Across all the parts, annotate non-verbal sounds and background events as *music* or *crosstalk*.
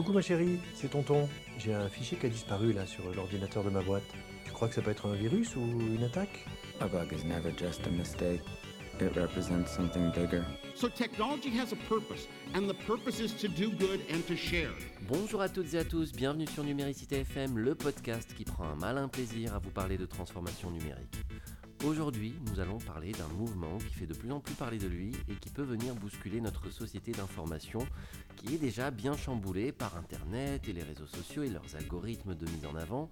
Coucou ma chérie, c'est tonton. J'ai un fichier qui a disparu là sur l'ordinateur de ma boîte. Tu crois que ça peut être un virus ou une attaque? A bug is never just a mistake. It represents something bigger. So technology has a purpose, and the purpose is to do good and to share. Bonjour à toutes et à tous, bienvenue sur Numéricité FM, le podcast qui prend un malin plaisir à vous parler de transformation numérique. Aujourd'hui, nous allons parler d'un mouvement qui fait de plus en plus parler de lui et qui peut venir bousculer notre société d'information qui est déjà bien chamboulée par Internet et les réseaux sociaux et leurs algorithmes de mise en avant.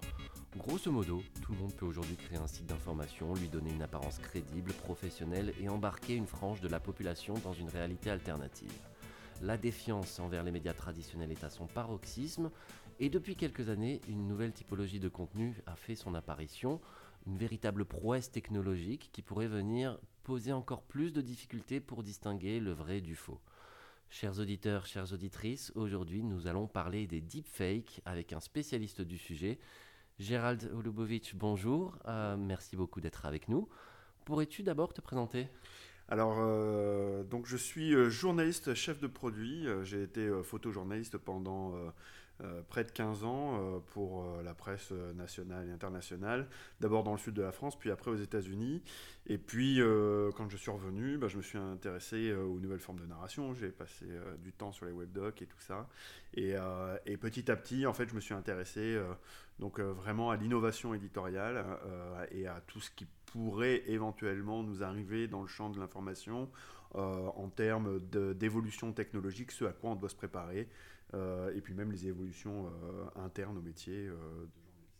Grosso modo, tout le monde peut aujourd'hui créer un site d'information, lui donner une apparence crédible, professionnelle et embarquer une frange de la population dans une réalité alternative. La défiance envers les médias traditionnels est à son paroxysme et depuis quelques années, une nouvelle typologie de contenu a fait son apparition, une véritable prouesse technologique qui pourrait venir poser encore plus de difficultés pour distinguer le vrai du faux. Chers auditeurs, chères auditrices, aujourd'hui nous allons parler des deepfakes avec un spécialiste du sujet. Gérald Olubovic, bonjour, euh, merci beaucoup d'être avec nous. Pourrais-tu d'abord te présenter? Alors, euh, donc je suis euh, journaliste chef de produit. J'ai été photojournaliste pendant euh, près de 15 ans euh, pour euh, la presse nationale et internationale. D'abord dans le sud de la France, puis après aux États-Unis. Et puis, quand je suis revenu, bah, je me suis intéressé aux nouvelles formes de narration. J'ai passé du temps sur les webdocs et tout ça. Et, et petit à petit, en fait, je me suis intéressé donc vraiment à l'innovation éditoriale et à tout ce qui pourrait éventuellement nous arriver dans le champ de l'information en termes d'évolution technologique, ce à quoi on doit se préparer, et puis même les évolutions euh, internes au métier euh, de journaliste.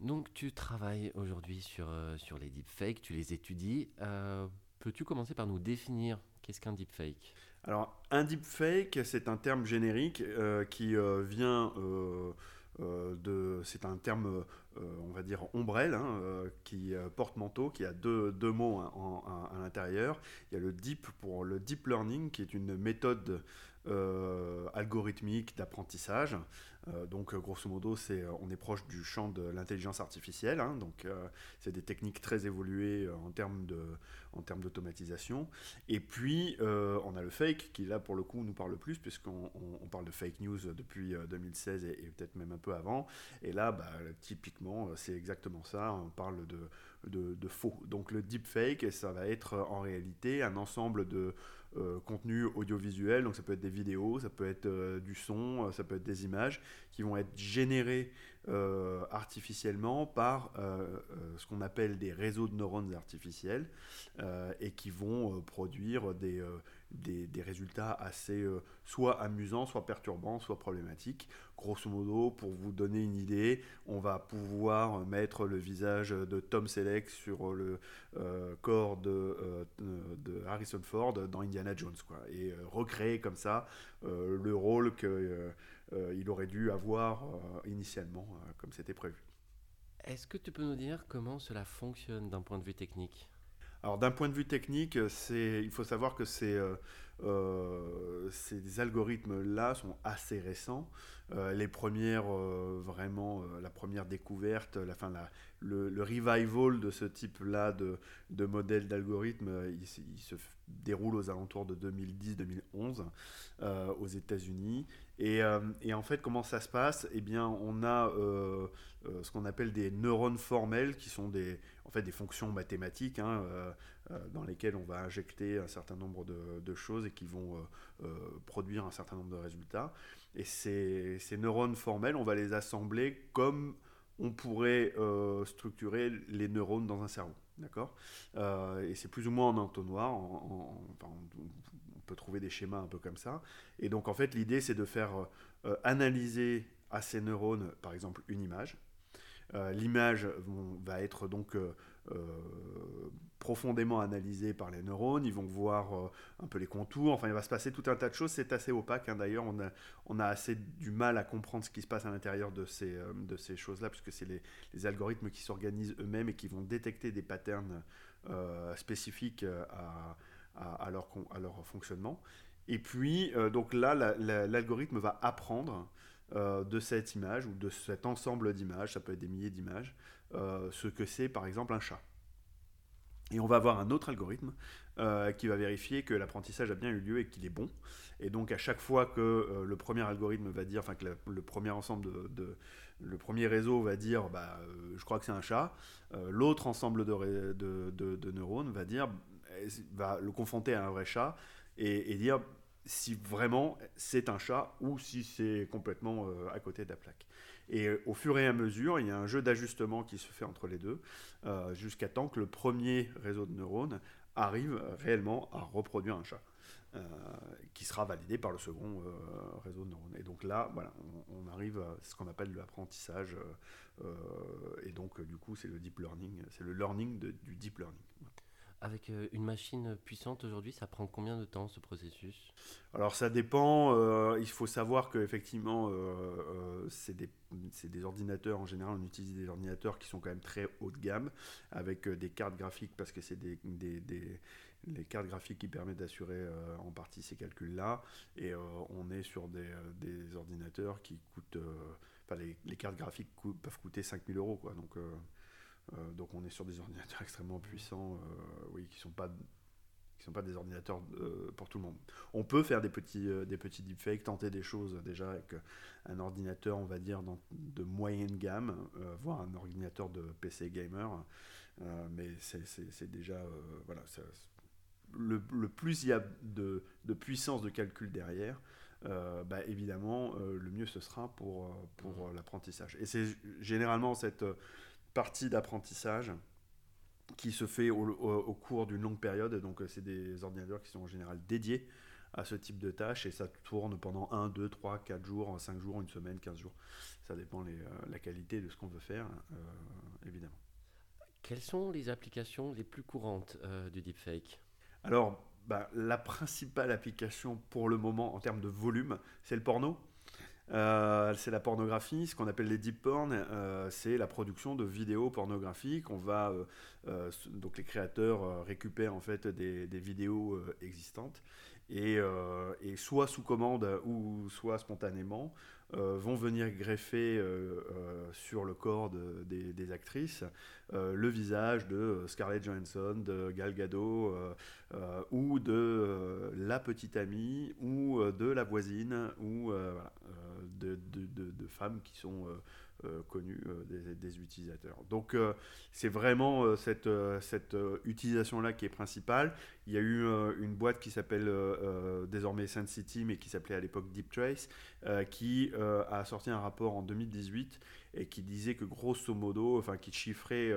Donc tu travailles aujourd'hui sur, euh, sur les deepfakes, tu les étudies. Euh, Peux-tu commencer par nous définir qu'est-ce qu'un deepfake? Alors, un deepfake, c'est un terme générique euh, qui euh, vient euh, euh, de. C'est un terme, euh, on va dire, ombrelle, hein, euh, qui euh, porte manteau, qui a deux, deux mots hein, en- en- à l'intérieur. Il y a le deep pour le deep learning, qui est une méthode euh, algorithmique d'apprentissage. Euh, donc, euh, grosso modo, c'est, euh, on est proche du champ de l'intelligence artificielle. hein, donc, c'est des techniques très évoluées en termes en termes d'automatisation. Et puis, on a le fake, qui là, pour le coup, nous parle le plus, puisqu'on on, on parle de fake news depuis euh, 2016 et, peut-être même un peu avant. Et là, bah, typiquement, c'est exactement ça. On parle de, de, faux. Donc, le deepfake, ça va être en réalité un ensemble de euh, contenus audiovisuels. Donc, ça peut être des vidéos, ça peut être euh, du son, euh, ça peut être des images qui vont être générées artificiellement par ce qu'on appelle des réseaux de neurones artificiels et qui vont produire des, des, résultats assez euh, soit amusants, soit perturbants, soit problématiques. Grosso modo, pour vous donner une idée, on va pouvoir mettre le visage de Tom Selleck sur le euh, corps de, euh, de Harrison Ford dans Indiana Jones, quoi, et recréer comme ça le rôle qu'il il aurait dû avoir initialement, comme c'était prévu. Est-ce que tu peux nous dire comment cela fonctionne d'un point de vue technique? Alors d'un point de vue technique, il faut savoir que ces, euh, euh, ces algorithmes-là sont assez récents. Euh, les premières, vraiment, la première découverte, la, fin, le, revival de ce type-là de, de modèle d'algorithme, il, se- déroule aux alentours de 2010-2011 euh, aux États-Unis. Et, et en fait, comment ça se passe? Eh bien, on a ce qu'on appelle des neurones formels, qui sont des, en fait, des fonctions mathématiques, hein, euh, euh, dans lesquelles on va injecter un certain nombre de, choses et qui vont euh, produire un certain nombre de résultats. Et ces, neurones formels, on va les assembler comme on pourrait structurer les neurones dans un cerveau. Et c'est plus ou moins en entonnoir. On, peut trouver des schémas un peu comme ça. Et donc, en fait, l'idée, c'est de faire analyser à ces neurones, par exemple, une image. Euh, L'image va être donc euh, euh, profondément analysée par les neurones. Ils vont voir un peu les contours. Enfin, il va se passer tout un tas de choses. C'est assez opaque. hein. D'ailleurs, on a, assez du mal à comprendre ce qui se passe à l'intérieur de ces, choses-là, puisque c'est les, algorithmes qui s'organisent eux-mêmes et qui vont détecter des patterns spécifiques à, leur, fonctionnement. Et puis, donc là, la- la- l'algorithme va apprendre euh, de cette image ou de cet ensemble d'images, ça peut être des milliers d'images, euh, ce que c'est par exemple un chat. Et on va avoir un autre algorithme euh, qui va vérifier que l'apprentissage a bien eu lieu et qu'il est bon. Et donc à chaque fois que le premier algorithme va dire, enfin que le premier ensemble de, le premier réseau va dire, bah, je crois que c'est un chat, l'autre ensemble de, neurones va dire, va le confronter à un vrai chat et, dire si vraiment c'est un chat ou si c'est complètement à côté de la plaque. Et au fur et à mesure, il y a un jeu d'ajustement qui se fait entre les deux, jusqu'à temps que le premier réseau de neurones arrive réellement à reproduire un chat. Euh, qui sera validé par le second euh, réseau de neurones. Et donc là, voilà, on, arrive à ce qu'on appelle l'apprentissage. Euh, et donc, du coup, c'est le deep learning, c'est le learning du deep learning. Avec une machine puissante aujourd'hui, ça prend combien de temps ce processus? Alors ça dépend. il faut savoir qu'effectivement, euh, c'est des, ordinateurs. En général, on utilise des ordinateurs qui sont quand même très haut de gamme, avec des cartes graphiques parce que c'est les cartes graphiques qui permettent d'assurer euh, en partie ces calculs-là. Et euh, on est sur des, euh, ordinateurs qui coûtent. Enfin, les, les, cartes graphiques peuvent coûter 5000 euros. Quoi. Donc, donc on est sur des ordinateurs *laughs* extrêmement puissants, oui, qui ne sont pas qui sont pas des ordinateurs pour tout le monde. On peut faire des petits, des petits deepfakes, tenter des choses déjà avec un ordinateur, on va dire, dans, de moyenne gamme, voire un ordinateur de PC gamer. mais c'est déjà, voilà, ça, le, plus il y a de, puissance de calcul derrière, euh, bah, évidemment, euh, le mieux ce sera pour, euh, pour l'apprentissage. Et c'est généralement cette partie d'apprentissage qui se fait au, cours d'une longue période. Donc, c'est des ordinateurs qui sont en général dédiés à ce type de tâches et ça tourne pendant 1, 2, 3, 4 jours, 5 jours, une semaine, 15 jours. Ça dépend de la qualité de ce qu'on veut faire, évidemment. Quelles sont les applications les plus courantes du deepfake? Alors, bah, la principale application pour le moment en termes de volume, c'est le porno. Euh, c'est la pornographie, ce qu'on appelle les deep porn, euh, c'est la production de vidéos pornographiques. On va euh, donc les créateurs récupèrent en fait des, vidéos existantes et, et, soit sous commande ou soit spontanément euh, vont venir greffer euh, euh, sur le corps des, actrices le visage de Scarlett Johansson, de Gal Gadot, ou de la petite amie, ou de la voisine, ou de, de, femmes qui sont euh, connu euh, des, utilisateurs. Donc euh, c'est vraiment cette, utilisation-là qui est principale. Il y a eu une boîte qui s'appelle désormais Sensity, mais qui s'appelait à l'époque Deep Trace, qui a sorti un rapport en 2018 et qui disait que grosso modo, enfin qui chiffrait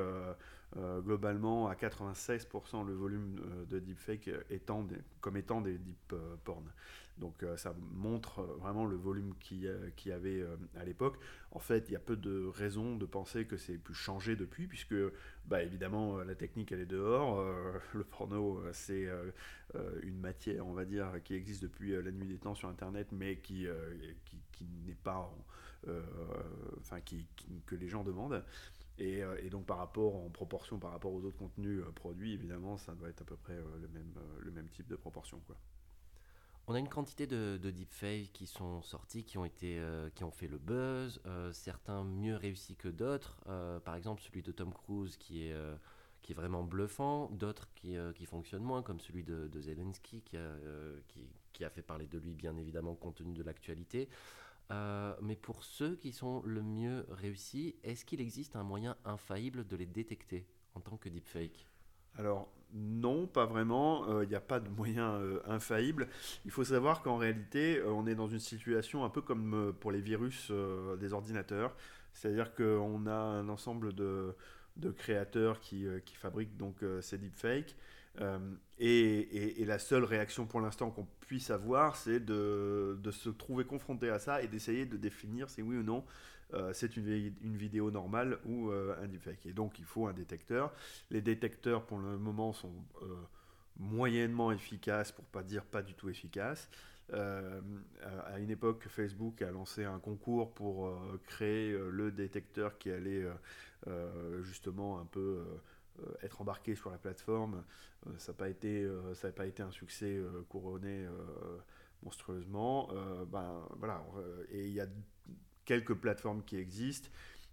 globalement à 96% le volume de deepfake étant comme étant des deep porn. Donc euh, ça montre euh, vraiment le volume qu'il y avait euh, à l'époque. En fait, il y a peu de raisons de penser que c'est pu changer depuis, puisque bah, évidemment la technique elle est dehors. *laughs* le porno c'est une matière, on va dire, qui existe depuis la nuit des temps sur Internet, mais qui, qui, n'est pas, enfin qui, que les gens demandent. Et, donc par rapport en proportion par rapport aux autres contenus produits, évidemment, ça doit être à peu près le même, le même type de proportion. Quoi. On a une quantité de, deepfakes qui sont sortis, qui ont, été, euh, qui ont fait le buzz, euh, certains mieux réussis que d'autres. Euh, par exemple, celui de Tom Cruise qui est, vraiment bluffant, d'autres qui, fonctionnent moins, comme celui de, Zelensky qui a, fait parler de lui, bien évidemment, compte tenu de l'actualité. mais pour ceux qui sont le mieux réussis, est-ce qu'il existe un moyen infaillible de les détecter en tant que deepfake? Non, pas vraiment. Il euh, n'y a pas de moyen euh, infaillible. Il faut savoir qu'en réalité, euh, on est dans une situation un peu comme pour les virus des ordinateurs. C'est-à-dire qu'on a un ensemble de, créateurs qui, fabriquent donc ces deepfakes. Et, et, la seule réaction pour l'instant qu'on puisse avoir, c'est de, de, se trouver confronté à ça et d'essayer de définir si oui ou non c'est une, une, vidéo normale ou euh, un deepfake. Et donc il faut un détecteur. Les détecteurs pour le moment sont euh, moyennement efficaces, pour pas dire pas du tout efficaces. à une époque, Facebook a lancé un concours pour créer le détecteur qui allait justement un peu être embarqué sur la plateforme. ça n'a pas, été, pas été un succès couronné monstrueusement. ben, voilà. Et il y a quelques plateformes qui existent,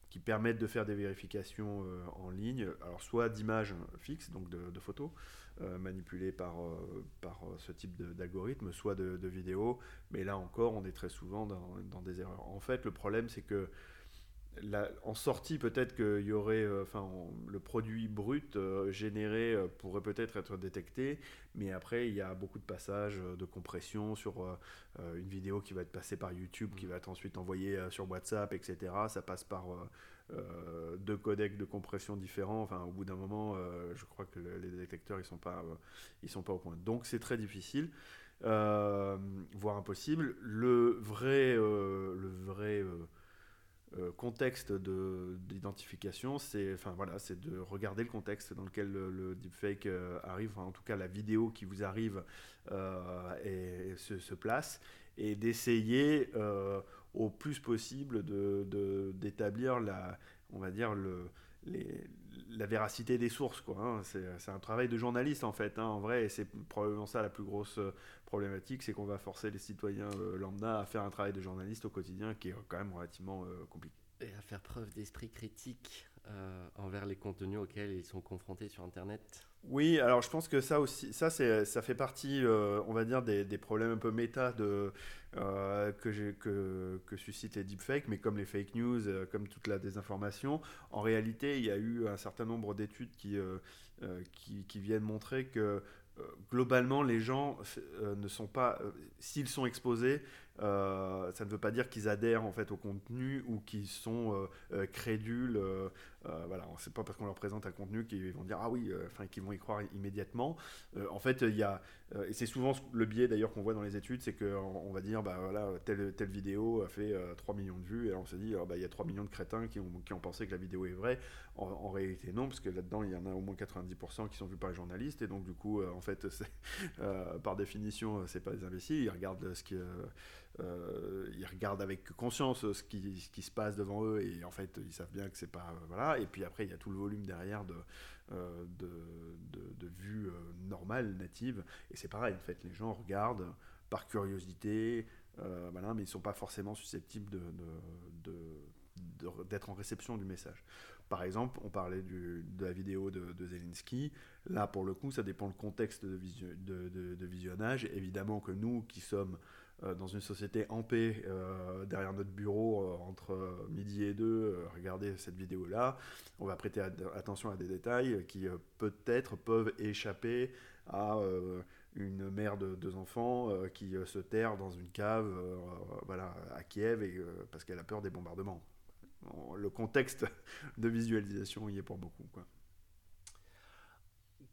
qui permettent de faire des vérifications en ligne, alors soit d'images fixes, donc de, photos, manipulées par, par ce type d'algorithme, soit de, de, vidéos, mais là encore, on est très souvent dans, dans des erreurs. En fait, le problème, c'est que en sortie, peut-être qu'il y aurait, euh, enfin, le produit brut euh, généré euh, pourrait peut-être être détecté, mais après, il y a beaucoup de passages de compression sur une vidéo qui va être passée par YouTube, qui va être ensuite envoyée sur WhatsApp, etc. Ça passe par deux codecs de compression différents. Enfin, au bout d'un moment, je crois que les détecteurs, ils sont pas, ils sont pas au point. Donc, c'est très difficile. voire impossible. Le vrai, le vrai contexte d'identification, c'est enfin, voilà, de regarder le contexte dans lequel le, deepfake euh, arrive, en tout cas la vidéo qui vous arrive euh, et, se, place, et d'essayer au plus possible d'établir la, on va dire le, la véracité des sources. Quoi, hein. C'est un travail de journaliste en fait, hein, en vrai, et c'est probablement ça la plus grosse euh, problématique, c'est qu'on va forcer les citoyens euh, lambda à faire un travail de journaliste au quotidien qui est quand même relativement euh, compliqué. Et à faire preuve d'esprit critique envers les contenus auxquels ils sont confrontés sur Internet. Oui, alors je pense que ça aussi, ça, ça fait partie, on va dire, des, problèmes un peu méta de, euh, que, que, suscitent les deepfakes, mais comme les fake news, euh, comme toute la désinformation, en réalité, il y a eu un certain nombre d'études euh, qui, qui, viennent montrer que globalement, les gens ne sont pas, s'ils sont exposés, ça ne veut pas dire qu'ils adhèrent en fait au contenu ou qu'ils sont crédules. Voilà, c'est pas parce qu'on leur présente un contenu qu'ils vont dire ah oui, enfin qu'ils vont y croire immédiatement. en fait, il y a euh, et c'est souvent le biais d'ailleurs qu'on voit dans les études, c'est qu'on on va dire, bah voilà, telle, telle vidéo a fait 3 euh, millions de vues, et on se dit, oh, bah, il y a 3 millions de crétins qui ont, qui ont pensé que la vidéo est vraie. En, réalité, non, parce que là-dedans, il y en a au moins 90% qui sont vus par les journalistes, et donc du coup, euh, en fait, *laughs* par définition, c'est pas des imbéciles, ils regardent ce qui. ils regardent avec conscience ce qui, ce qui, se passe devant eux et en fait ils savent bien que c'est pas voilà et puis après il y a tout le volume derrière de, euh, de, de, vue euh, normale, native. Et c'est pareil, en fait, les gens regardent par curiosité, euh, mais ils ne sont pas forcément susceptibles de, d'être en réception du message. Par exemple, on parlait de la vidéo de, Zelensky. Là, pour le coup, ça dépend le contexte de, de, visionnage. Évidemment que nous, qui sommes dans une société en paix, euh, derrière notre bureau, euh, entre midi et deux, regarder cette vidéo-là, on va prêter attention à des détails qui peut-être peuvent échapper à une mère de deux enfants qui se terre dans une cave voilà, à Kiev et, parce qu'elle a peur des bombardements. Le contexte *laughs* de visualisation y est pour beaucoup. Quoi.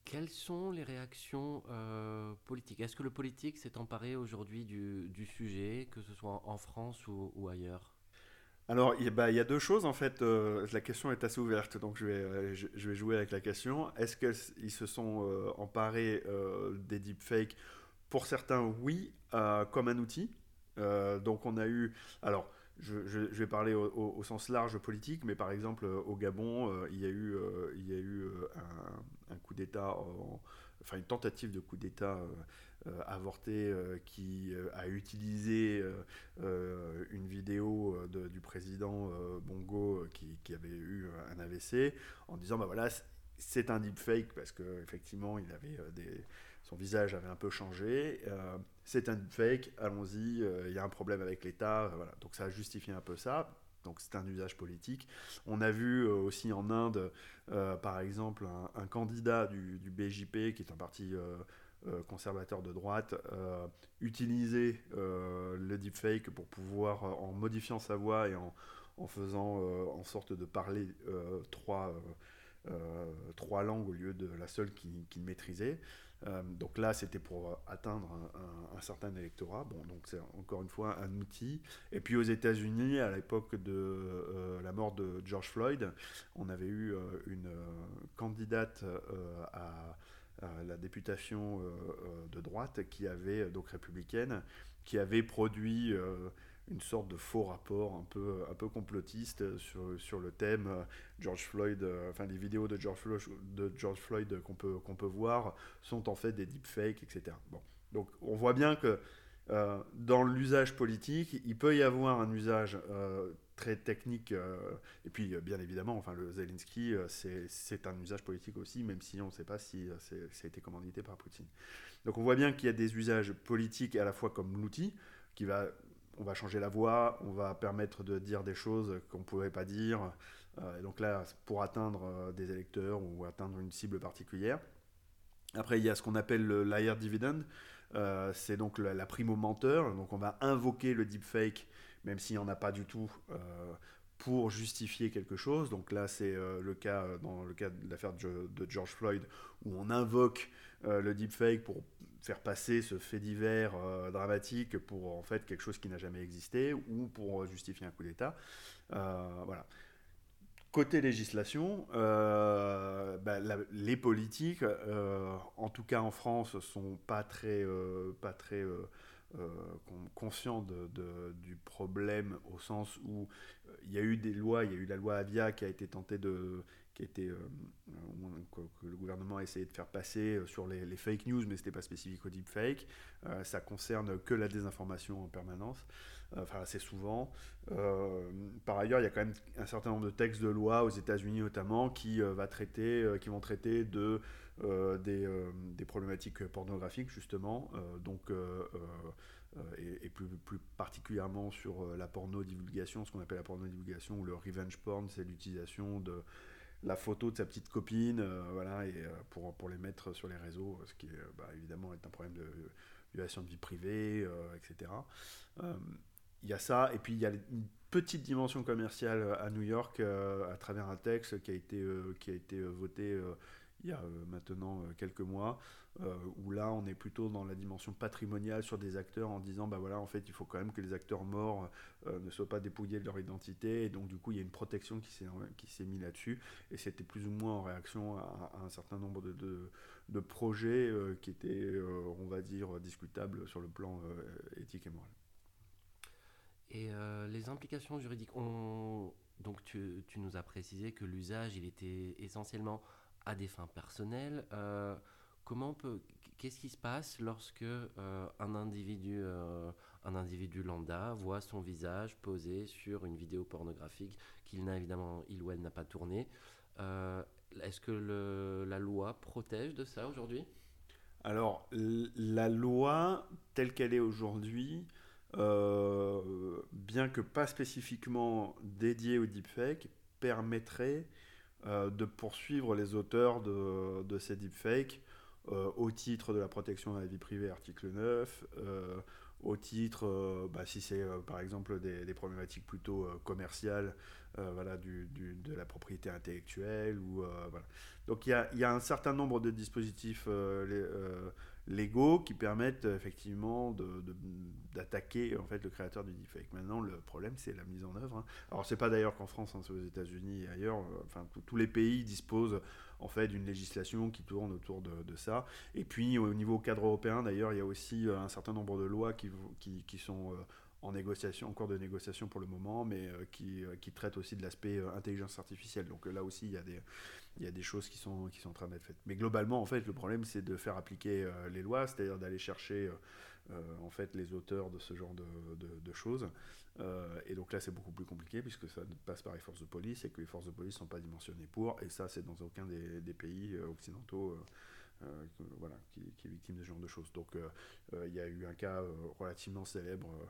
Quelles sont les réactions euh, politiques? Est-ce que le politique s'est emparé aujourd'hui du, sujet, que ce soit en France ou, ailleurs? Alors, il y, a deux choses en fait. Euh, la question est assez ouverte, donc je vais, euh, je, vais jouer avec la question. Est-ce qu'ils se sont emparés des deepfakes? Pour certains, oui, comme un outil. donc, on a eu. Alors, je, vais parler au, sens large politique, mais par exemple au Gabon, euh, il y a eu, euh, euh, un, coup d'État, enfin une tentative de coup d'État avorté qui a utilisé une vidéo du président Bongo qui, qui, avait eu un AVC en disant bah voilà c'est un deepfake parce qu'effectivement il avait son visage avait un peu changé. Euh, c'est un fake, allons-y, euh, il y a un problème avec l'État. Euh, voilà. Donc ça a justifié un peu ça. Donc c'est un usage politique. On a vu aussi en Inde, par exemple, un, candidat du, BJP, qui est un parti conservateur de droite, utiliser le deepfake pour pouvoir, en modifiant sa voix et en, faisant en sorte de parler trois langues au lieu de la seule qu'il maîtrisait. Euh, donc là, c'était pour atteindre un, certain électorat. Bon, donc c'est encore une fois un outil. Et puis aux États-Unis, à l'époque de euh, la mort de George Floyd, on avait eu euh, une candidate à, la députation de droite qui avait donc républicaine, qui avait produit une sorte de faux rapport un peu, un peu complotiste sur, sur le thème euh, George Floyd, euh, enfin les vidéos de George Floyd, de George Floyd qu'on peut, qu'on peut voir sont en fait des deepfakes, etc. Bon. Donc on voit bien que Euh, dans l'usage politique, il peut y avoir un usage euh, très technique, euh, et puis bien évidemment, enfin, le Zelensky, c'est un usage politique aussi, même si on ne sait pas si ça a été commandité par Poutine. Donc on voit bien qu'il y a des usages politiques à la fois comme l'outil, qui va, on va changer la voix, on va permettre de dire des choses qu'on ne pouvait pas dire, et donc là, pour atteindre des électeurs ou atteindre une cible particulière. Après, il y a ce qu'on appelle le liar dividend, euh, c'est donc la, prime au menteur. Donc on va invoquer le deepfake, même s'il n'y en a pas du tout, euh, pour justifier quelque chose. Donc là, c'est euh, le cas dans le cas de l'affaire de, George Floyd, où on invoque le deepfake pour faire passer ce fait divers dramatique pour en fait quelque chose qui n'a jamais existé ou pour justifier un coup d'État. voilà. Côté législation, euh, bah, les politiques, euh, en tout cas en France, sont pas très, euh, pas très conscients de, du problème au sens où il y a eu des lois, il y a eu la loi Avia qui a été tentée de, qui a été, que, le gouvernement a essayé de faire passer sur les, fake news, mais ce n'était pas spécifique au deepfake. ça concerne que la désinformation en permanence enfin assez souvent. Euh, par ailleurs, il y a quand même un certain nombre de textes de loi aux États-Unis notamment qui, euh, va traiter, euh, qui vont traiter de, des, problématiques pornographiques justement, donc, et, plus, plus, particulièrement sur la porno-divulgation, ce qu'on appelle la porno-divulgation ou le revenge porn, c'est l'utilisation de la photo de sa petite copine, voilà, et pour, pour les mettre sur les réseaux, ce qui bah, évidemment est un problème de violation de vie privée, etc il y a ça, et puis il y a une petite dimension commerciale à New York euh, à travers un texte qui a été, euh, qui a été euh, voté il y a maintenant quelques mois, où là on est plutôt dans la dimension patrimoniale sur des acteurs en disant bah voilà en fait il faut quand même que les acteurs morts ne soient pas dépouillés de leur identité et donc du coup il y a une protection qui s'est mise là-dessus et c'était plus ou moins en réaction à, un certain nombre de, de, de projets qui étaient on va dire discutables sur le plan éthique et moral. Et euh, les implications juridiques, on... donc tu, tu, nous as précisé que l'usage, il était essentiellement à des fins personnelles. Euh, comment peut, qu'est-ce qui se passe lorsque euh, un individu, un individu lambda voit son visage posé sur une vidéo pornographique qu'il n'a évidemment, il ou elle n'a pas tournée Est-ce que le, la loi protège de ça aujourd'hui? Alors, la loi telle qu'elle est aujourd'hui euh, bien que pas spécifiquement dédié au deepfake, permettrait euh, de poursuivre les auteurs de, ces deepfakes euh, au titre de la protection de la vie privée, article 9, au titre, bah, si c'est par exemple des, problématiques plutôt commerciales, voilà, du, de la propriété intellectuelle. Ou, voilà. Donc il y a, y a, un certain nombre de dispositifs les, légaux qui permettent euh, effectivement d'attaquer de, en fait le créateur du deepfake. Maintenant, le problème c'est la mise en œuvre. Hein. Alors c'est pas d'ailleurs qu'en France, hein, c'est aux États-Unis et ailleurs. Euh, enfin, tous les pays disposent en fait d'une législation qui tourne autour de, ça. Et puis au niveau cadre européen, d'ailleurs, il y a aussi euh, un certain nombre de lois qui, qui, qui sont en négociation, en cours de négociation pour le moment, mais qui, qui traitent aussi de l'aspect intelligence artificielle. Donc là aussi, il y a des il y a des choses qui sont, qui sont en train d'être faites. Mais globalement, en fait, le problème, c'est de faire appliquer euh, les lois, c'est-à-dire d'aller chercher euh, euh, en fait, les auteurs de ce genre de, de, choses. et donc là, c'est beaucoup plus compliqué puisque ça passe par les forces de police et que les forces de police ne sont pas dimensionnées pour. Et ça, c'est dans aucun des, pays occidentaux. voilà, qui, qui, est victime de ce genre de choses. Donc il y a eu un cas relativement célèbre euh,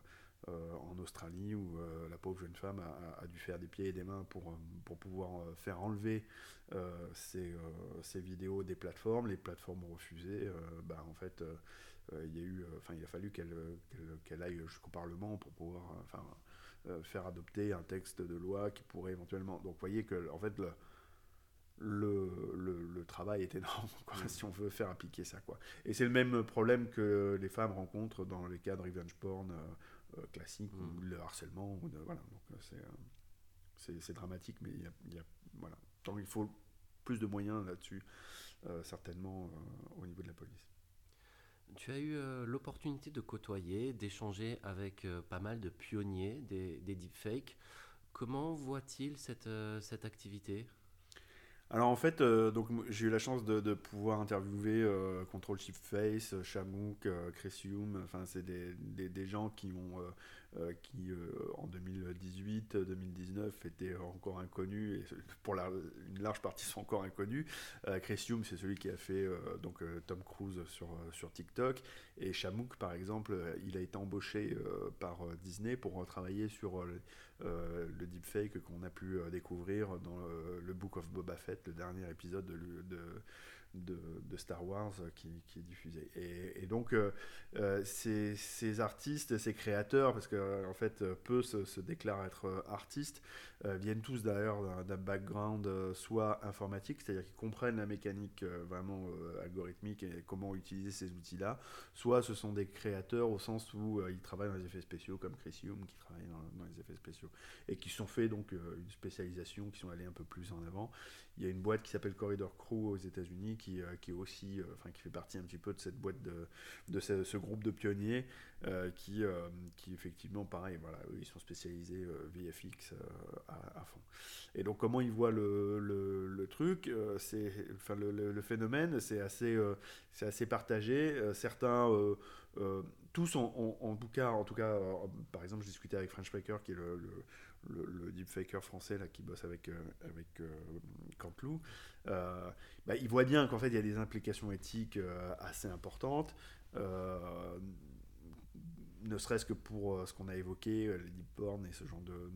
en Australie où euh, la pauvre jeune femme a, dû faire des pieds et des mains pour, euh, pour pouvoir faire enlever ces, ces, vidéos des plateformes. Les plateformes ont refusé. bah, en fait, il, y a eu, enfin, il a fallu qu'elle qu'elle aille jusqu'au Parlement pour pouvoir enfin, faire adopter un texte de loi qui pourrait éventuellement. Donc vous voyez que en fait, le, le, le, travail est énorme *laughs* mmh. si on veut faire appliquer ça. Quoi. Et c'est le même problème que les femmes rencontrent dans les cas de revenge porn euh, classique, ou mm. le harcèlement. Ou voilà, donc euh, euh, c'est, c'est, dramatique, mais il y a, y a, voilà. Tant il faut plus de moyens là-dessus, certainement au niveau de la police. Tu as eu l'opportunité de côtoyer, d'échanger avec pas mal de pionniers des, des deepfakes. Comment voit-il cette, cette activité? Alors en fait, euh, donc j'ai eu la chance de, pouvoir interviewer euh, Control Shift Face, Shamook, euh. Enfin, c'est des gens qui ont euh, qui euh, en 2018, 2019 étaient encore inconnus et pour la, une large partie sont encore inconnus. Euh, Chris Hume, c'est celui qui a fait euh, donc Tom Cruise sur sur TikTok et Shamook, par exemple, il a été embauché par Disney pour travailler sur le deepfake qu'on a pu découvrir dans le, Book of Boba Fett, le dernier épisode de, de, Star Wars qui, est diffusé. Et, donc, euh, euh, ces, artistes, ces créateurs, parce que euh, en fait, euh, peu se, déclarent être artistes, viennent tous d'ailleurs d'un- background euh, soit informatique, c'est-à-dire qu'ils comprennent la mécanique euh, vraiment euh, algorithmique et comment utiliser ces outils-là, soit ce sont des créateurs au sens où euh, ils travaillent dans les effets spéciaux, comme Chris Hume qui travaille dans, les effets spéciaux, et qui sont fait donc euh, une spécialisation, qui sont allés un peu plus en avant. Il y a une boîte qui s'appelle Corridor Crew aux États-Unis qui, euh, qui est aussi, euh, enfin qui fait partie un petit peu de cette boîte de, de ce groupe de pionniers euh, qui, euh, qui effectivement, pareil, voilà, ils sont spécialisés euh, VFX à, fond. Et donc, comment ils voient le, le, truc, c'est, enfin, le, phénomène, c'est assez, c'est assez partagé. Certains, tous en, tout cas, en tout cas, par exemple, je discutais avec French Faker, qui est le, le le, deepfaker français là, qui bosse avec, euh, avec euh, Canteloup, euh, bah, il voit bien qu'en fait il y a des implications éthiques assez importantes, ne serait-ce que pour euh, ce qu'on a évoqué, euh, les deep porn et ce genre de.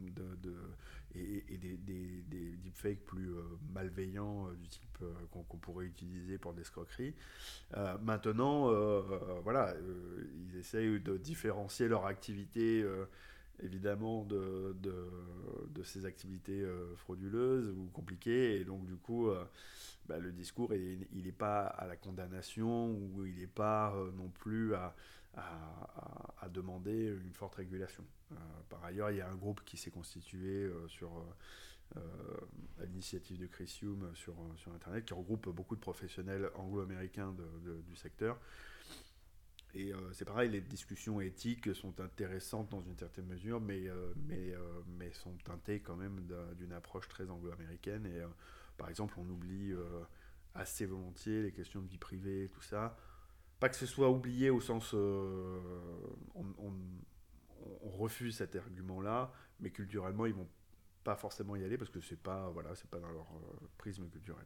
et, des, des, des deepfakes plus euh, malveillants du type qu'on pourrait utiliser pour de l'escroquerie. Euh, maintenant, voilà, ils essayent de différencier leur activité. évidemment de, de, de ces activités frauduleuses ou compliquées et donc du coup bah, le discours il n'est pas à la condamnation ou il n'est pas non plus à, à, demander une forte régulation. Euh, par ailleurs, il y a un groupe qui s'est constitué euh, sur, euh, euh, l'initiative de Chris Hume sur, sur Internet qui regroupe beaucoup de professionnels anglo-américains du secteur. Et c'est pareil, les discussions éthiques sont intéressantes dans une certaine mesure, mais, mais, mais sont teintées quand même d'un- d'une approche très anglo-américaine. Et par exemple, on oublie assez volontiers les questions de vie privée, tout ça. Pas que ce soit oublié au sens. euh, on, refuse cet argument-là, mais culturellement, ils vont pas forcément y aller parce que c'est pas, voilà, c'est pas dans leur euh, prisme culturel.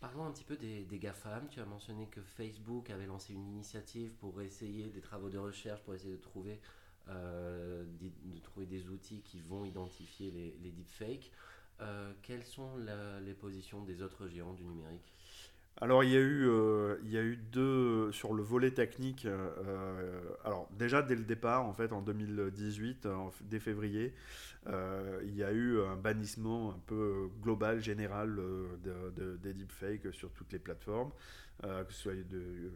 Parlons un petit peu des, GAFAM. Tu as mentionné que Facebook avait lancé une initiative pour essayer des travaux de recherche, pour essayer de trouver, euh, des- de trouver des outils qui vont identifier les, deepfakes. Quelles sont les positions des autres géants du numérique? Alors il y a eu, euh, il y a eu deux sur le volet technique. euh, alors déjà dès le départ, en fait, en 2018, en dès février, euh, il y a eu un bannissement un peu global, général de, de- des deepfakes sur toutes les plateformes, que ce soit de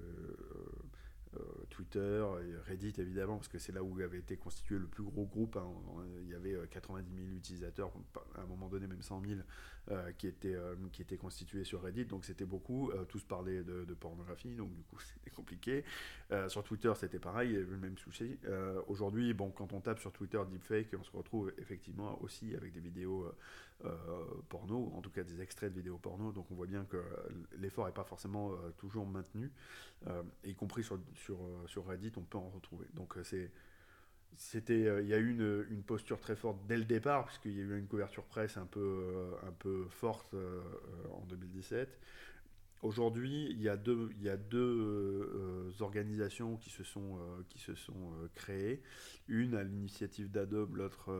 Twitter, et Reddit évidemment, parce que c'est là où avait été constitué le plus gros groupe. hein. Il y avait euh, 90 000 utilisateurs, à un moment donné même 100 000 euh, qui, étaient, euh, qui étaient constitués sur Reddit, donc c'était beaucoup. Euh, tous parlaient de, de pornographie, donc du coup *laughs* c'était compliqué. Euh, sur Twitter c'était pareil, il y avait le même souci. Euh, Aujourd'hui, bon, quand on tape sur Twitter deepfake, on se retrouve effectivement aussi avec des vidéos euh, euh, porno, en tout cas des extraits de vidéos porno, donc on voit bien que l'effort n'est pas forcément euh, toujours maintenu, Euh, y compris sur, euh, Reddit, on peut en retrouver. Donc euh, euh, il y a eu une, posture très forte dès le départ, puisqu'il y a eu une couverture presse un peu, euh, un peu forte euh, euh, en 2017. Aujourd'hui, il y a deux, euh, organisations qui se sont, euh, euh, créées. Une à l'initiative d'Adobe, l'autre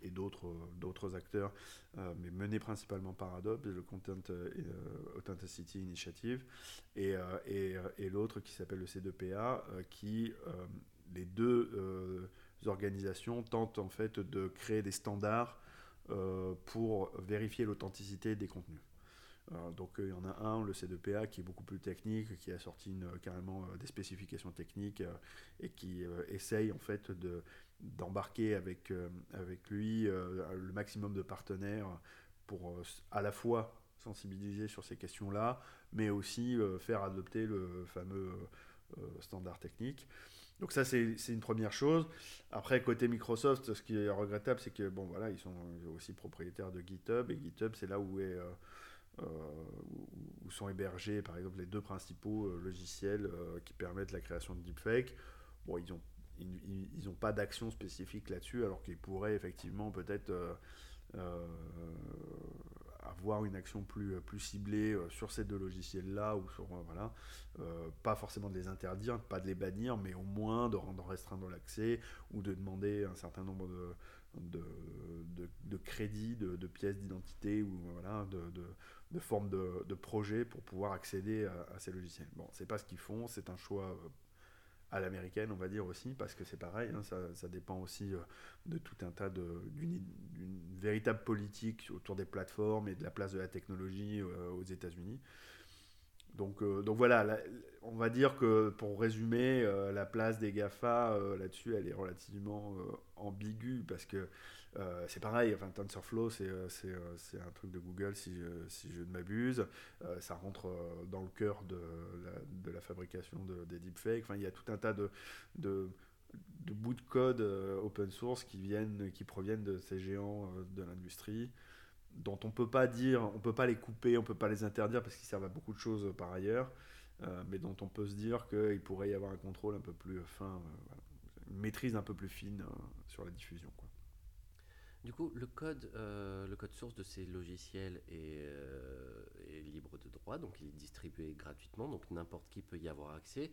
et, d'autres, acteurs, mais menée principalement par Adobe, le Content Authenticity Initiative, et, et, l'autre qui s'appelle le C2PA, euh, qui les deux organisations tentent en fait de créer des standards pour vérifier l'authenticité des contenus. Euh, donc euh, il y en a un, le C2PA, qui est beaucoup plus technique, qui a sorti une, carrément euh, des spécifications techniques euh, et qui euh, essaye en fait de d'embarquer avec, euh, avec lui euh, le maximum de partenaires pour euh, à la fois sensibiliser sur ces questions-là, mais aussi euh, faire adopter le fameux euh, standard technique. Donc ça, c'est une première chose. Après, côté Microsoft, ce qui est regrettable, c'est que bon, voilà, ils sont aussi propriétaires de GitHub, et GitHub, c'est là où, est, euh, euh, où sont hébergés, par exemple, les deux principaux euh, logiciels qui permettent la création de deepfake. Bon, ils n'ont ils, ont pas d'action spécifique là-dessus, alors qu'ils pourraient effectivement peut-être avoir une action plus, euh, plus ciblée euh, sur ces deux logiciels-là, ou sur, euh, voilà, pas forcément de les interdire, pas de les bannir, mais au moins de rendre restreindre l'accès, ou de demander un certain nombre de, de, de, crédits, de, de pièces d'identité, ou voilà, de, de, formes de, de projets pour pouvoir accéder à, ces logiciels. Bon, c'est pas ce qu'ils font, c'est un choix à l'américaine, on va dire aussi, parce que c'est pareil, hein, ça, dépend aussi euh, de tout un tas d'une véritable politique autour des plateformes et de la place de la technologie euh, aux États-Unis. Donc, euh, donc voilà, on va dire que pour résumer, la place des GAFA là-dessus, elle est relativement ambiguë parce que euh, c'est pareil, enfin, TensorFlow, c'est, euh, euh, un truc de Google, si je, ne m'abuse. ça rentre dans le cœur de la, fabrication de, des deepfakes. Enfin, il y a tout un tas de, bouts de code open source qui proviennent de ces géants de l'industrie dont on peut pas dire, on peut pas les couper, on peut pas les interdire parce qu'ils servent à beaucoup de choses par ailleurs, mais dont on peut se dire qu'il pourrait y avoir un contrôle un peu plus fin, une maîtrise un peu plus fine sur la diffusion. Du coup, le code, euh, le code source de ces logiciels euh, est, libre de droit, donc il est distribué gratuitement, donc n'importe qui peut y avoir accès.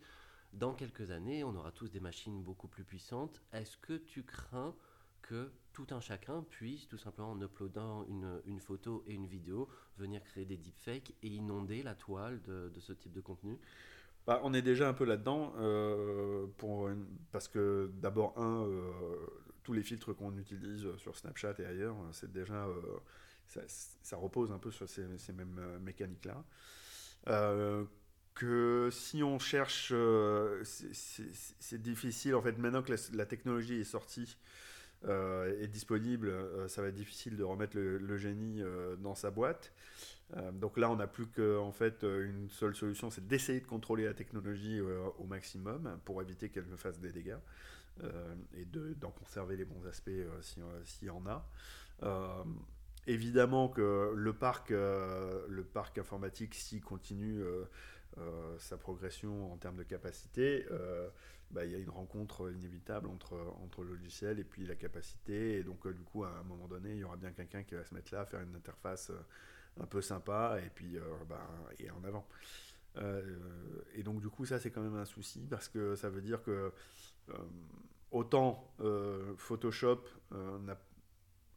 Dans quelques années, on aura tous des machines beaucoup plus puissantes. Est-ce que tu crains que tout un chacun puisse, tout simplement en uploadant une, une photo et une vidéo, venir créer des deepfakes et inonder la toile de, de ce type de contenu bah, on est déjà un peu là-dedans, euh, parce que d'abord, un, tous les filtres qu'on utilise sur Snapchat et ailleurs, c'est déjà, euh, ça, repose un peu sur ces, mêmes euh, mécaniques-là. Euh, que si on cherche, c'est difficile, en fait, maintenant que la, technologie est sortie, est disponible, ça va être difficile de remettre le, génie dans sa boîte. donc là, on n'a plus qu'en fait une seule solution, c'est d'essayer de contrôler la technologie au maximum pour éviter qu'elle ne fasse des dégâts. Euh, et d'en conserver les bons aspects euh, s'il y en a. Euh, évidemment que le parc, le parc informatique, s'il continue sa progression en termes de capacité, bah, il y a une rencontre inévitable entre, entre le logiciel et puis la capacité. Et donc, du coup, à un moment donné, il y aura bien quelqu'un qui va se mettre là, faire une interface un peu sympa et puis bah, et en avant. et donc, du coup, ça, c'est quand même un souci parce que ça veut dire que euh, autant euh, Photoshop euh,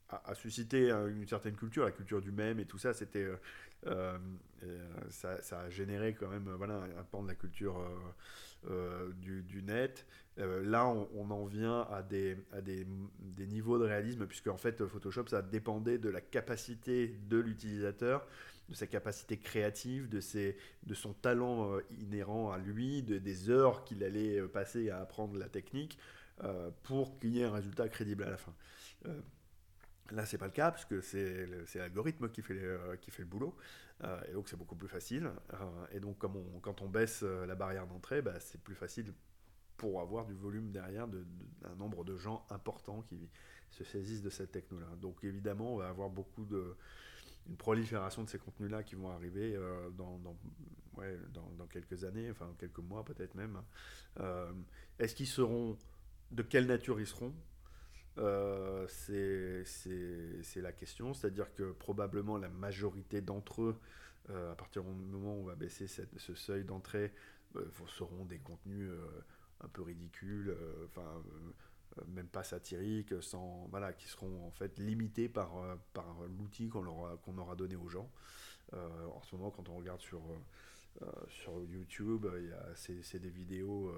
a, suscité une certaine culture, la culture du même et tout ça, c'était ça, a généré quand même voilà, un pan de la culture du, net. là, on, en vient à, des, à des, des, niveaux de réalisme, puisque en fait, Photoshop, ça dépendait de la capacité de l'utilisateur de sa capacité créative, de, ses, de son talent euh, inhérent à lui, de, des heures qu'il allait euh, passer à apprendre la technique euh, pour qu'il y ait un résultat crédible à la fin. Là, c'est pas le cas, puisque c'est l'algorithme qui, fait qui fait le boulot, et donc c'est beaucoup plus facile. et donc, quand on baisse la barrière d'entrée, bah, c'est plus facile pour avoir du volume derrière d'un nombre de gens importants qui se saisissent de cette techno-là. Donc, évidemment, on va avoir beaucoup de, une prolifération de ces contenus-là qui vont arriver euh, dans, dans, quelques années, enfin quelques mois peut-être même. Euh, est-ce qu'ils seront, de quelle nature ils seront? Euh, C'est la question, c'est-à-dire que probablement la majorité d'entre eux, à partir du moment où on va baisser cette, ce seuil d'entrée, seront des contenus un peu ridicules, enfin euh, même pas satiriques, sans, voilà, qui seront en fait limités par, euh, par l'outil qu'on qu'on aura donné aux gens. Euh, en ce moment, quand on regarde sur, sur YouTube, c'est des vidéos,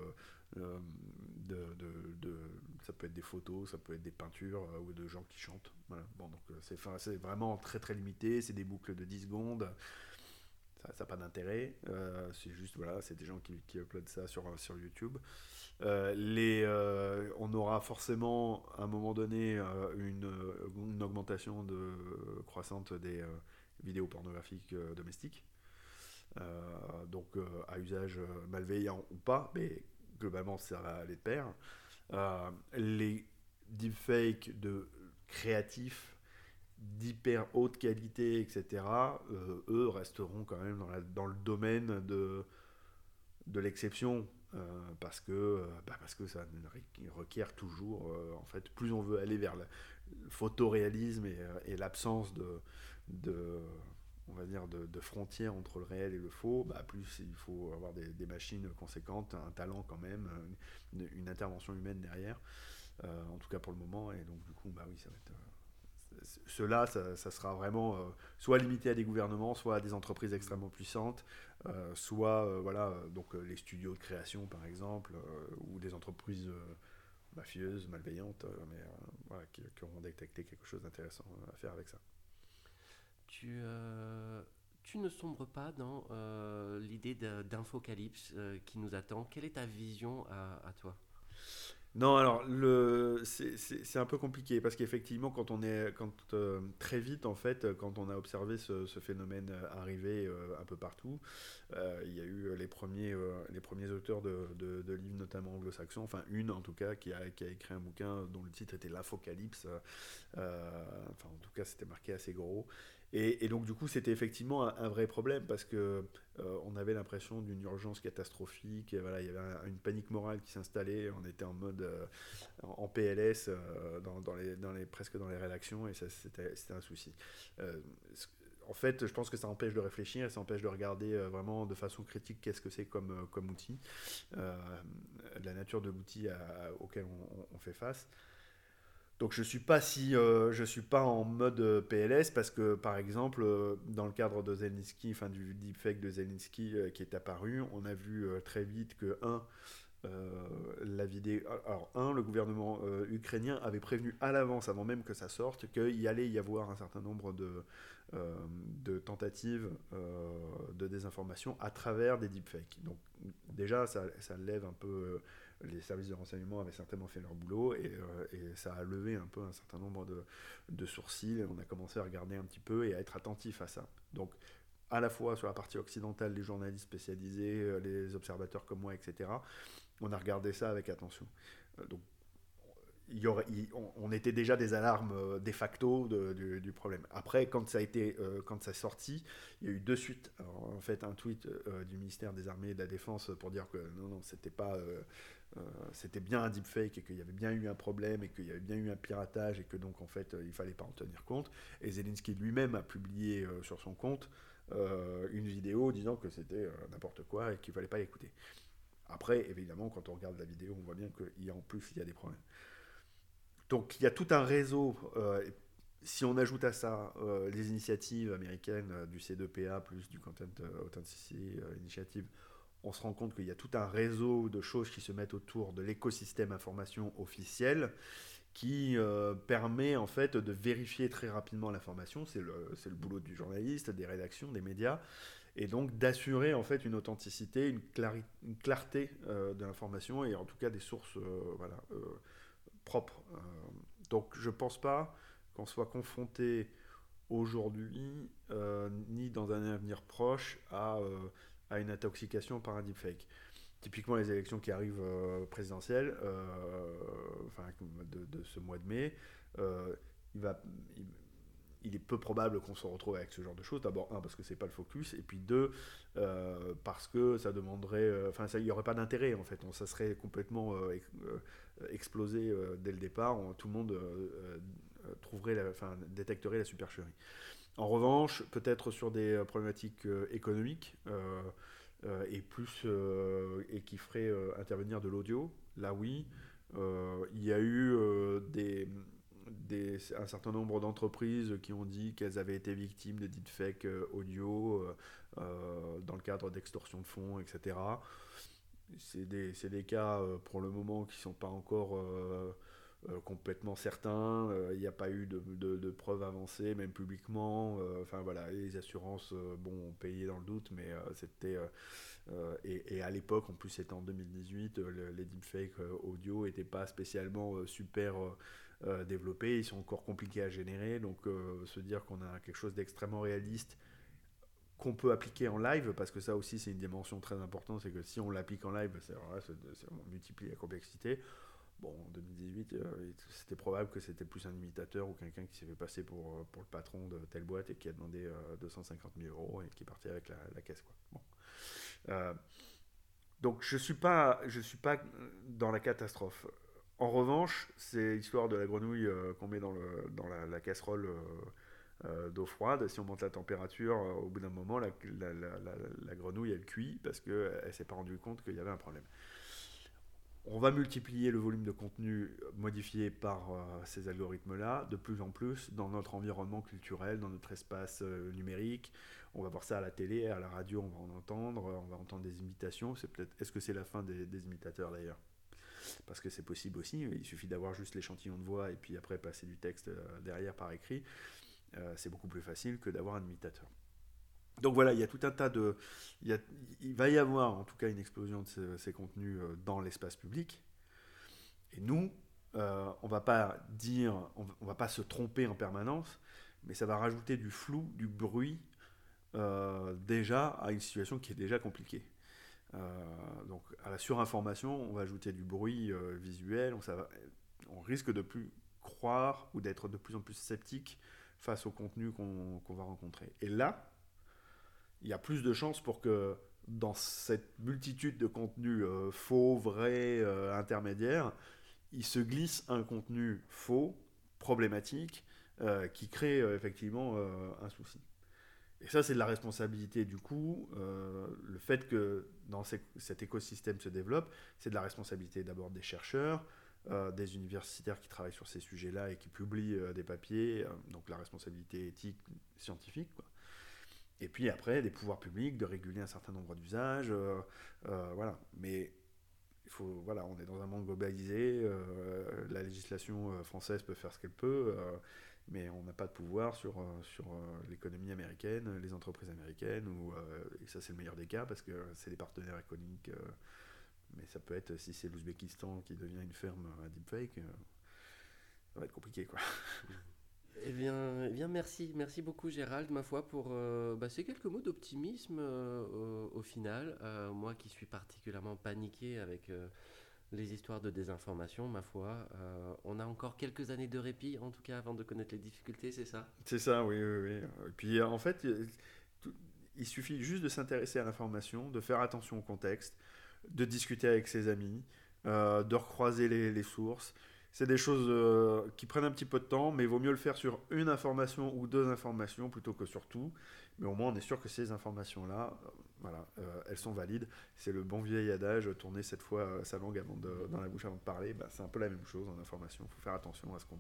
de, de, de, ça peut être des photos, ça peut être des peintures ou de gens qui chantent. Voilà. Bon, donc c'est vraiment très très limité, c'est des boucles de 10 secondes ça n'a pas d'intérêt. c'est juste, voilà, c'est des gens qui, qui uploadent ça sur, sur YouTube. Euh, les, euh, on aura forcément à un moment donné euh, une, une, augmentation de, croissante des vidéos pornographiques domestiques. donc à usage malveillant ou pas, mais globalement, ça va aller de pair. les deepfakes de créatifs d'hyper haute qualité, etc., eux resteront quand même dans, le domaine de, de l'exception. parce que bah parce que ça requiert toujours en fait plus on veut aller vers le photoréalisme et, l'absence de on va dire, de, frontières entre le réel et le faux, bah, plus il faut avoir des, machines conséquentes, un talent quand même, une, intervention humaine derrière, euh, en tout cas pour le moment. Et donc, du coup, bah oui, ça. Euh, cela, ça, sera vraiment euh, soit limité à des gouvernements, soit à des entreprises extrêmement puissantes, soit voilà, donc les studios de création par exemple, ou des entreprises mafieuses, malveillantes, mais voilà, qui, auront détecté quelque chose d'intéressant à faire avec ça tu, euh, tu ne sombres pas dans euh, l'idée d'infocalypse euh, qui nous attend. Quelle est ta vision à, toi? Non, alors c'est un peu compliqué parce qu'effectivement, quand on est quand très vite en fait, quand on a observé ce, phénomène arriver un peu partout, il y a eu les premiers les premiers auteurs de, de, livres notamment anglo-saxons, enfin une en tout cas qui a, qui a, écrit un bouquin dont le titre était l'infocalypse, enfin en tout cas c'était marqué assez gros et, donc du coup, c'était effectivement un, vrai problème parce que euh, on avait l'impression d'une urgence catastrophique. voilà, il y avait une panique morale qui s'installait. On était en mode euh, en PLS euh, presque dans les rédactions et ça c'était un souci. en fait, je pense que ça empêche de réfléchir et ça empêche de regarder vraiment de façon critique qu'est-ce que c'est comme outil, la nature de l'outil auquel on, fait face. Donc je suis pas si euh, je suis pas en mode euh, PLS parce que par exemple euh, dans le cadre de Zelensky, enfin du deepfake de Zelensky qui est apparu, on a vu très vite que un la vidéo alors un le gouvernement ukrainien avait prévenu à l'avance avant même que ça sorte qu'il allait y avoir un certain nombre de de tentatives de désinformation à travers des deepfakes. Donc déjà ça, ça lève un peu les services de renseignement avaient certainement fait leur boulot et, euh, ça a levé un peu un certain nombre de, sourcils. on a commencé à regarder un petit peu et à être attentif à ça. Donc, à la fois sur la partie occidentale, les journalistes spécialisés, euh, les observateurs comme moi, etc., on a regardé ça avec attention. Euh, donc, il y aurait, on, était déjà des alarmes de facto du, problème. Après, quand ça a été, quand ça sorti, il y a eu deux suites. en fait, un tweet du ministère des Armées et de la Défense pour dire que non, non, c'était pas c'était bien un deepfake et qu'il y avait bien eu un problème et qu'il y avait bien eu un piratage et que donc en fait euh, il fallait pas en tenir compte. Et Zelensky lui-même a publié euh, sur son compte une vidéo disant que c'était n'importe quoi et qu'il fallait pas l'écouter. Après, évidemment, quand on regarde la vidéo, on voit bien qu'en plus il y a des problèmes. Donc il y a tout un réseau. si on ajoute à ça les initiatives américaines du C2PA plus du Content Authenticity Initiative, on se rend compte qu'il y a tout un réseau de choses qui se mettent autour de l'écosystème information officiel qui euh, permet en fait de vérifier très rapidement l'information. C'est le, boulot du journaliste, des rédactions, des médias, et donc d'assurer en fait une authenticité, une, clarté euh, de l'information et en tout cas des sources euh, propres. donc je ne pense pas qu'on soit confronté aujourd'hui, ni dans un avenir proche, à à une intoxication par un deepfake. Typiquement, les élections qui arrivent euh, présidentielles, euh, enfin, de, ce mois de mai, euh, il, est peu probable qu'on se retrouve avec ce genre de choses. D'abord, un, parce que c'est pas le focus, et puis deux, parce que ça demanderait, enfin, il n'y aurait pas d'intérêt en fait. On, ça serait complètement explosé dès le départ. tout le monde trouverait, enfin, détecterait la supercherie. En revanche, peut-être sur des problématiques économiques, euh, et plus euh, et qui ferait euh, intervenir de l'audio, là oui. il y a eu des, un certain nombre d'entreprises qui ont dit qu'elles avaient été victimes de deepfake audio dans le cadre d'extorsion de fonds, etc. C'est des, des, cas pour le moment qui ne sont pas encore euh, complètement certain. Il euh, n'y a pas eu de, de, preuves avancées, même publiquement. Euh, enfin voilà, les assurances, bon, ont payé dans le doute, mais c'était. Et, et, à l'époque, en plus c'était en 2018, les deepfakes audio n'étaient pas spécialement super développés, ils sont encore compliqués à générer, donc se dire qu'on a quelque chose d'extrêmement réaliste qu'on peut appliquer en live, parce que ça aussi c'est une dimension très importante, c'est que si on l'applique en live, c'est, on multiplie la complexité. Bon, en 2018, euh, c'était probable que c'était plus un imitateur ou quelqu'un qui s'est fait passer pour, euh, pour le patron de telle boîte et qui a demandé 250 000 euros et qui est parti avec la, caisse. Quoi. Donc je ne suis, pas, suis pas dans la catastrophe. En revanche, c'est l'histoire de la grenouille qu'on met dans, le, dans la, casserole euh, d'eau froide. Si on monte la température, euh, au bout d'un moment, la, grenouille, elle cuit parce qu'elle ne s'est pas rendue compte qu'il y avait un problème. On va multiplier le volume de contenu modifié par euh, ces algorithmes-là de plus en plus dans notre environnement culturel, dans notre espace numérique. On va voir ça à la télé, à la radio, on va en entendre, on va entendre des imitations. C'est peut-être, est-ce que c'est la fin des, imitateurs d'ailleurs? Parce que c'est possible aussi, il suffit d'avoir juste l'échantillon de voix et puis après passer du texte derrière par écrit. Euh, c'est beaucoup plus facile que d'avoir un imitateur. Donc voilà, il y a tout un tas de... Il, va y avoir en tout cas une explosion de ces, contenus euh, dans l'espace public. Et nous, euh, on va pas dire, on va, pas se tromper en permanence, mais ça va rajouter du flou, du bruit, déjà à une situation qui est déjà compliquée. donc à la surinformation, on va ajouter du bruit visuel, on risque de plus croire ou d'être de plus en plus sceptique face au contenu qu'on va rencontrer. Et là, il y a plus de chances pour que dans cette multitude de contenus euh, faux, vrais, euh, intermédiaires, il se glisse un contenu faux, problématique, euh, qui crée effectivement un souci. Et ça, c'est de la responsabilité du coup. le fait que dans cet écosystème se développe, c'est de la responsabilité d'abord des chercheurs, des universitaires qui travaillent sur ces sujets-là et qui publient des papiers, donc la responsabilité éthique scientifique. Et puis après, des pouvoirs publics de réguler un certain nombre d'usages. voilà. Mais il faut, voilà, on est dans un monde globalisé. la législation française peut faire ce qu'elle peut, mais on n'a pas de pouvoir sur, l'économie américaine, les entreprises américaines. Ou, et ça, c'est le meilleur des cas parce que c'est les partenaires économiques mais ça peut être, si c'est l'Ouzbékistan qui devient une ferme à deepfake, euh, ça va être compliqué, quoi. Eh bien, eh bien, merci, merci beaucoup Gérald, ma foi, pour euh, bah, ces quelques mots d'optimisme euh, au, final. moi qui suis particulièrement paniqué avec les histoires de désinformation, ma foi, on a encore quelques années de répit, en tout cas, avant de connaître les difficultés, c'est ça? C'est ça, oui, oui, oui. Et puis en fait, il suffit juste de s'intéresser à l'information, de faire attention au contexte, de discuter avec ses amis, euh, de recroiser les, sources. C'est des choses euh, qui prennent un petit peu de temps, mais il vaut mieux le faire sur une information ou deux informations plutôt que sur tout. Mais au moins, on est sûr que ces informations-là, euh, voilà, elles sont valides. C'est le bon vieil adage, tourner cette fois sa langue avant dans la bouche avant de parler. Bah, c'est un peu la même chose en information. Il faut faire attention à ce qu'on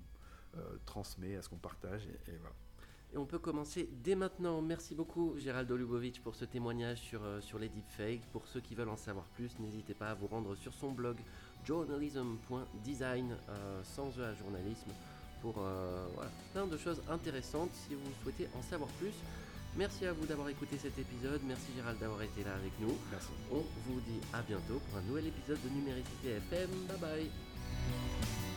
transmet, à ce qu'on partage. et voilà. Et on peut commencer dès maintenant. Merci beaucoup Gérald Lubovic pour ce témoignage sur, euh, sur les deepfakes. Pour ceux qui veulent en savoir plus, n'hésitez pas à vous rendre sur son blog journalism.design euh, sans E à journalisme pour euh, plein de choses intéressantes si vous souhaitez en savoir plus. Merci à vous d'avoir écouté cet épisode. Merci Gérald d'avoir été là avec nous. Merci. On vous dit à bientôt pour un nouvel épisode de Numéricité FM. Bye bye.